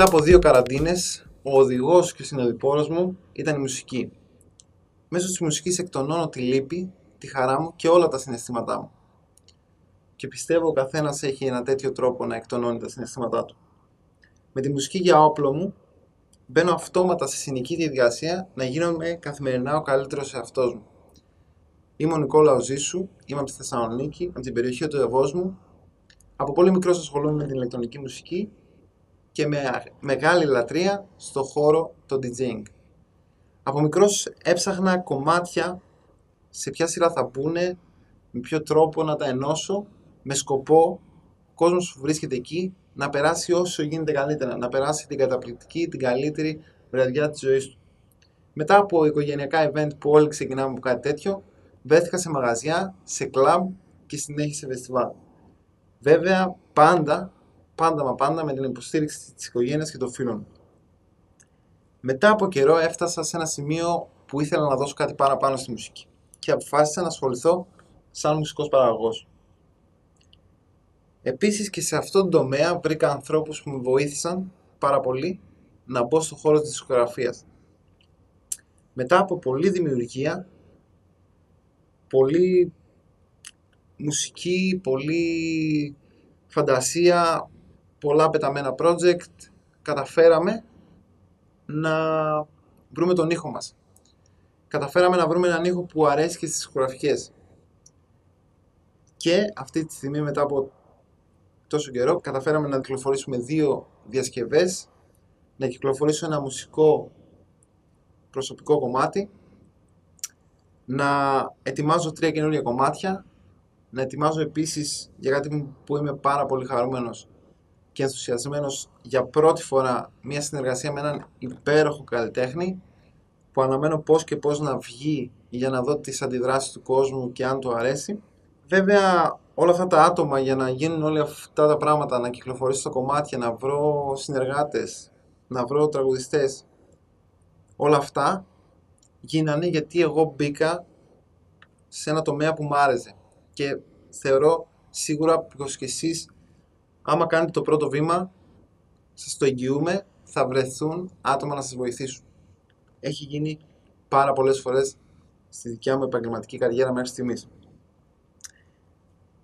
Μετά από δύο καραντίνες, ο οδηγός και ο συνοδοιπόρος μου ήταν η μουσική. Μέσω της μουσικής εκτονώνω τη λύπη, τη χαρά μου και όλα τα συναισθήματά μου. Και πιστεύω ο καθένας έχει ένα τέτοιο τρόπο να εκτονώνει τα συναισθήματά του. Με τη μουσική για όπλο μου, μπαίνω αυτόματα σε συνική διαδικασία να γίνομαι καθημερινά ο καλύτερος εαυτός μου. Είμαι ο Νικόλα Οζήσου, είμαι από τη Θεσσαλονίκη, από την περιοχή του Ευόσμου. Από πολύ μικρός ασχολούμαι με την ηλεκτρονική μουσική και με μεγάλη λατρεία στο χώρο το DJing. Από μικρός έψαχνα κομμάτια σε ποια σειρά θα μπουν, με ποιο τρόπο να τα ενώσω, με σκοπό ο κόσμος που βρίσκεται εκεί να περάσει όσο γίνεται καλύτερα, να περάσει την καταπληκτική, την καλύτερη βραδιά της ζωής του. Μετά από οικογενειακά event που όλοι ξεκινάμε από κάτι τέτοιο, βρέθηκα σε μαγαζιά, σε κλαμπ και συνέχισε σε φεστιβάλ. Βέβαια, πάντα πάντα μα πάντα με την υποστήριξη της οικογένειας και των φίλων. Μετά από καιρό έφτασα σε ένα σημείο που ήθελα να δώσω κάτι παραπάνω στη μουσική και αποφάσισα να ασχοληθώ σαν μουσικός παραγωγός. Επίσης και σε αυτόν τον τομέα βρήκα ανθρώπους που με βοήθησαν πάρα πολύ να μπω στο χώρο της δισκογραφίας. Μετά από πολλή δημιουργία, πολλή μουσική, πολλή φαντασία, πολλά πεταμένα project, καταφέραμε να βρούμε τον ήχο μας. Καταφέραμε να βρούμε έναν ήχο που αρέσει και στις δισκογραφικές. Και αυτή τη στιγμή μετά από τόσο καιρό καταφέραμε να κυκλοφορήσουμε δύο διασκευές, να κυκλοφορήσω ένα μουσικό προσωπικό κομμάτι, να ετοιμάζω τρία καινούργια κομμάτια, να ετοιμάζω επίσης για κάτι που είμαι πάρα πολύ χαρούμενος και ενθουσιασμένος για πρώτη φορά μια συνεργασία με έναν υπέροχο καλλιτέχνη που αναμένω πώς και πώς να βγει για να δω τις αντιδράσεις του κόσμου και αν του αρέσει. Βέβαια όλα αυτά τα άτομα για να γίνουν όλα αυτά τα πράγματα, να κυκλοφορήσω τα κομμάτια, να βρω συνεργάτες, να βρω τραγουδιστές, όλα αυτά γίνανε γιατί εγώ μπήκα σε ένα τομέα που μου άρεσε και θεωρώ σίγουρα πως και εσείς άμα κάνετε το πρώτο βήμα, σας το εγγυούμε, θα βρεθούν άτομα να σας βοηθήσουν. Έχει γίνει πάρα πολλές φορές στη δικιά μου επαγγελματική καριέρα μέχρι στιγμής.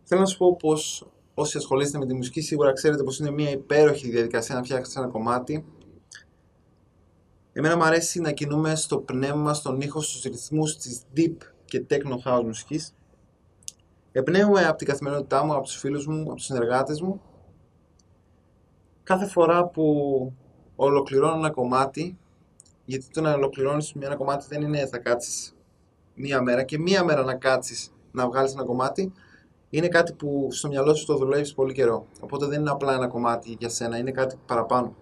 Θέλω να σου πω πως όσοι ασχολείστε με τη μουσική σίγουρα ξέρετε πως είναι μια υπέροχη διαδικασία να φτιάξετε ένα κομμάτι. Εμένα μου αρέσει να κινούμε στο πνεύμα, στον ήχο, στους ρυθμούς της deep και techno house μουσικής. Εμπνέομαι από την καθημερινότητά μου, από τους φίλους μου, από τους συνεργάτες μου κάθε φορά που ολοκληρώνω ένα κομμάτι, γιατί το να ολοκληρώνεις ένα κομμάτι δεν είναι θα κάτσεις μία μέρα και μία μέρα να κάτσεις να βγάλεις ένα κομμάτι, είναι κάτι που στο μυαλό σου το δουλεύεις πολύ καιρό. Οπότε δεν είναι απλά ένα κομμάτι για σένα, είναι κάτι παραπάνω.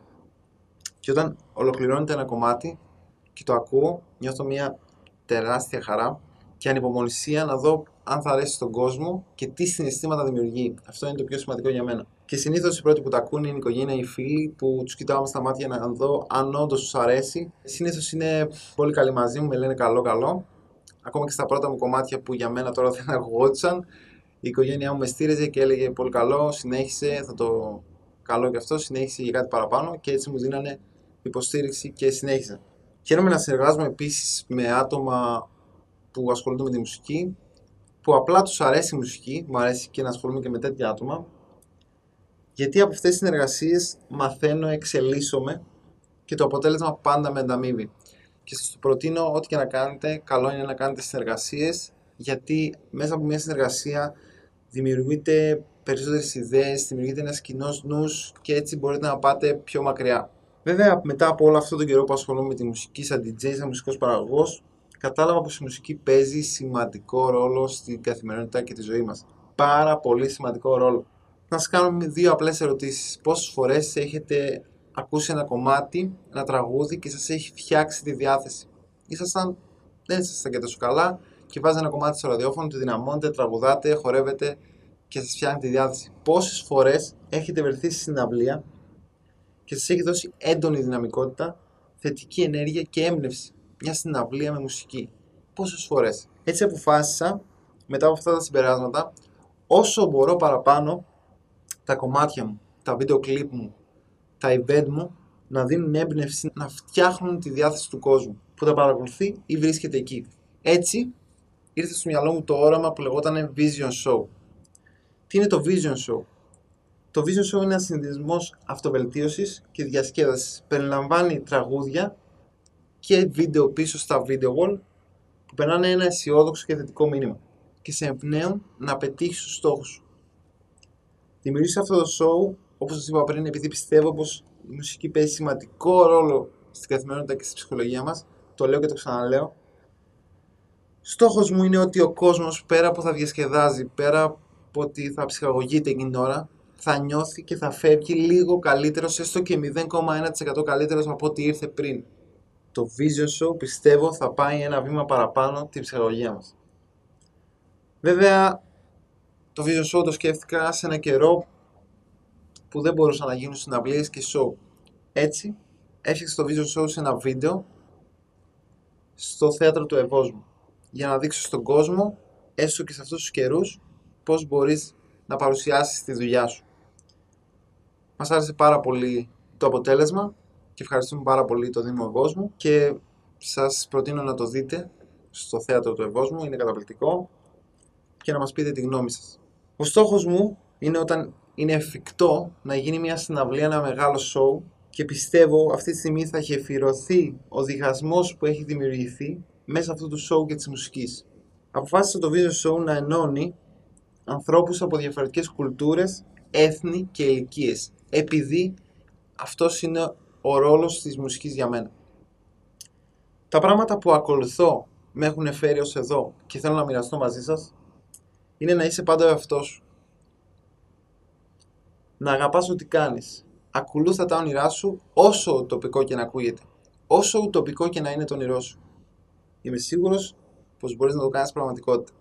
Και όταν ολοκληρώνεται ένα κομμάτι και το ακούω, νιώθω μια τεράστια χαρά και ανυπομονησία να δω αν θα αρέσει στον κόσμο και τι συναισθήματα δημιουργεί. Αυτό είναι το πιο σημαντικό για μένα. Και συνήθως οι πρώτοι που τα ακούνε είναι η οικογένεια, οι φίλοι που τους κοιτάω στα μάτια να δω αν όντως τους αρέσει. Συνήθως είναι πολύ καλοί μαζί μου, με λένε καλό, καλό. Ακόμα και στα πρώτα μου κομμάτια που για μένα τώρα δεν ακουγόντουσαν, η οικογένειά μου με στήριζε και έλεγε πολύ καλό, συνέχισε, θα το καλό και αυτό, συνέχισε για κάτι παραπάνω και έτσι μου δίνανε υποστήριξη και συνέχισε. Χαίρομαι να συνεργάζομαι επίσης με άτομα που ασχολούνται με τη μουσική, που απλά τους αρέσει η μουσική, μου αρέσει και να ασχολούμαι και με τέτοια άτομα, γιατί από αυτές τις συνεργασίες μαθαίνω, εξελίσσομαι και το αποτέλεσμα πάντα με ανταμείβει. Και σας το προτείνω ό,τι και να κάνετε, καλό είναι να κάνετε συνεργασίες, γιατί μέσα από μια συνεργασία δημιουργείται περισσότερες ιδέες, δημιουργείται ένας κοινός νους και έτσι μπορείτε να πάτε πιο μακριά. Βέβαια, μετά από όλο αυτό τον καιρό που ασχολούμαι με τη μουσική σαν DJ, σαν μουσικός παραγωγός, κατάλαβα πως η μουσική παίζει σημαντικό ρόλο στην καθημερινότητα και τη ζωή μας. Πάρα πολύ σημαντικό ρόλο να σας κάνω δύο απλές ερωτήσεις. Πόσες φορές έχετε ακούσει ένα κομμάτι, ένα τραγούδι και σας έχει φτιάξει τη διάθεση; Ήσασταν, δεν ήσασταν και τόσο καλά και βάζετε ένα κομμάτι στο ραδιόφωνο, τη δυναμώνετε, τραγουδάτε, χορεύετε και σας φτιάχνει τη διάθεση. Πόσες φορές έχετε βρεθεί στη συναυλία και σας έχει δώσει έντονη δυναμικότητα, θετική ενέργεια και έμπνευση; Μια συναυλία με μουσική. Πόσες φορές; Έτσι αποφάσισα, μετά από αυτά τα συμπεράσματα, όσο μπορώ παραπάνω τα κομμάτια μου, τα βίντεο κλιπ μου, τα event μου να δίνουν έμπνευση να φτιάχνουν τη διάθεση του κόσμου που τα παρακολουθεί ή βρίσκεται εκεί. Έτσι, ήρθε στο μυαλό μου το όραμα που λεγόταν Vision Show. Τι είναι το Vision Show? Το Vision Show είναι ένας συνδυασμός αυτοβελτίωσης και διασκέδασης. Περιλαμβάνει τραγούδια και βίντεο πίσω στα video wall που περνάνε ένα αισιόδοξο και θετικό μήνυμα και σε εμπνέουν να πετύχει του στόχους σου. Δημιουργήσα αυτό το show, όπως σας είπα πριν, επειδή πιστεύω πως η μουσική παίζει σημαντικό ρόλο στην καθημερινότητα και στη ψυχολογία μας. Το λέω και το ξαναλέω. Στόχος μου είναι ότι ο κόσμος πέρα από θα διασκεδάζει, πέρα από ότι θα ψυχαγωγείται εκείνη την ώρα, θα νιώθει και θα φεύγει λίγο καλύτερο, έστω και 0,1% καλύτερος από ό,τι ήρθε πριν. Το Vision Show πιστεύω θα πάει ένα βήμα παραπάνω την ψυχολογία μας. Βέβαια, το Vision Show το σκέφτηκα σε ένα καιρό που δεν μπορούσαν να γίνουν συναυλίες και show. Έτσι, έφτιαξα το Vision Show σε ένα βίντεο στο θέατρο του Ευόσμου για να δείξω στον κόσμο, έστω και σε αυτούς τους καιρούς, πώς μπορείς να παρουσιάσεις τη δουλειά σου. Μας άρεσε πάρα πολύ το αποτέλεσμα και ευχαριστούμε πάρα πολύ το Δήμο Ευόσμου και σας προτείνω να το δείτε στο θέατρο του Ευόσμου, είναι καταπληκτικό και να μας πείτε τη γνώμη σας. Ο στόχος μου είναι όταν είναι εφικτό να γίνει μια συναυλία, ένα μεγάλο σοου και πιστεύω αυτή τη στιγμή θα γεφυρωθεί ο διχασμός που έχει δημιουργηθεί μέσα αυτού του σοου και της μουσικής. Αποφάσισα το βίντεο show να ενώνει ανθρώπους από διαφορετικές κουλτούρες, έθνη και ηλικίες. επειδή αυτός είναι ο ρόλος της μουσικής για μένα. Τα πράγματα που ακολουθώ με έχουν φέρει ως εδώ και θέλω να μοιραστώ μαζί σας είναι να είσαι πάντα εαυτός σου. Να αγαπάς ό,τι κάνεις. Ακολούθα τα όνειρά σου όσο ουτοπικό και να ακούγεται. Όσο ουτοπικό και να είναι το όνειρό σου. Είμαι σίγουρος πως μπορείς να το κάνεις πραγματικότητα.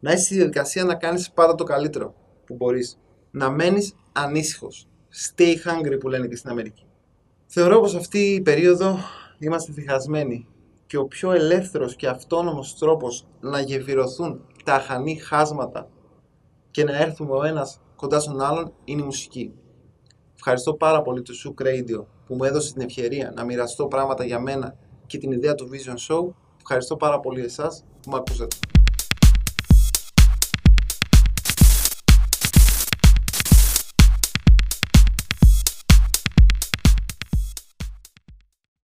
Να είσαι στη διαδικασία να κάνεις πάντα το καλύτερο που μπορείς. Να μένεις ανήσυχος. Stay hungry που λένε και στην Αμερική. Θεωρώ πως αυτή η περίοδο είμαστε διχασμένοι και ο πιο ελεύθερος και αυτόνομος τρόπος να γεφυρωθούν τα αχανή χάσματα και να έρθουμε ο ένας κοντά στον άλλον είναι η μουσική. Ευχαριστώ πάρα πολύ το Souk Radio που μου έδωσε την ευκαιρία να μοιραστώ πράγματα για μένα και την ιδέα του Vision Show. Ευχαριστώ πάρα πολύ εσάς που με ακούσατε.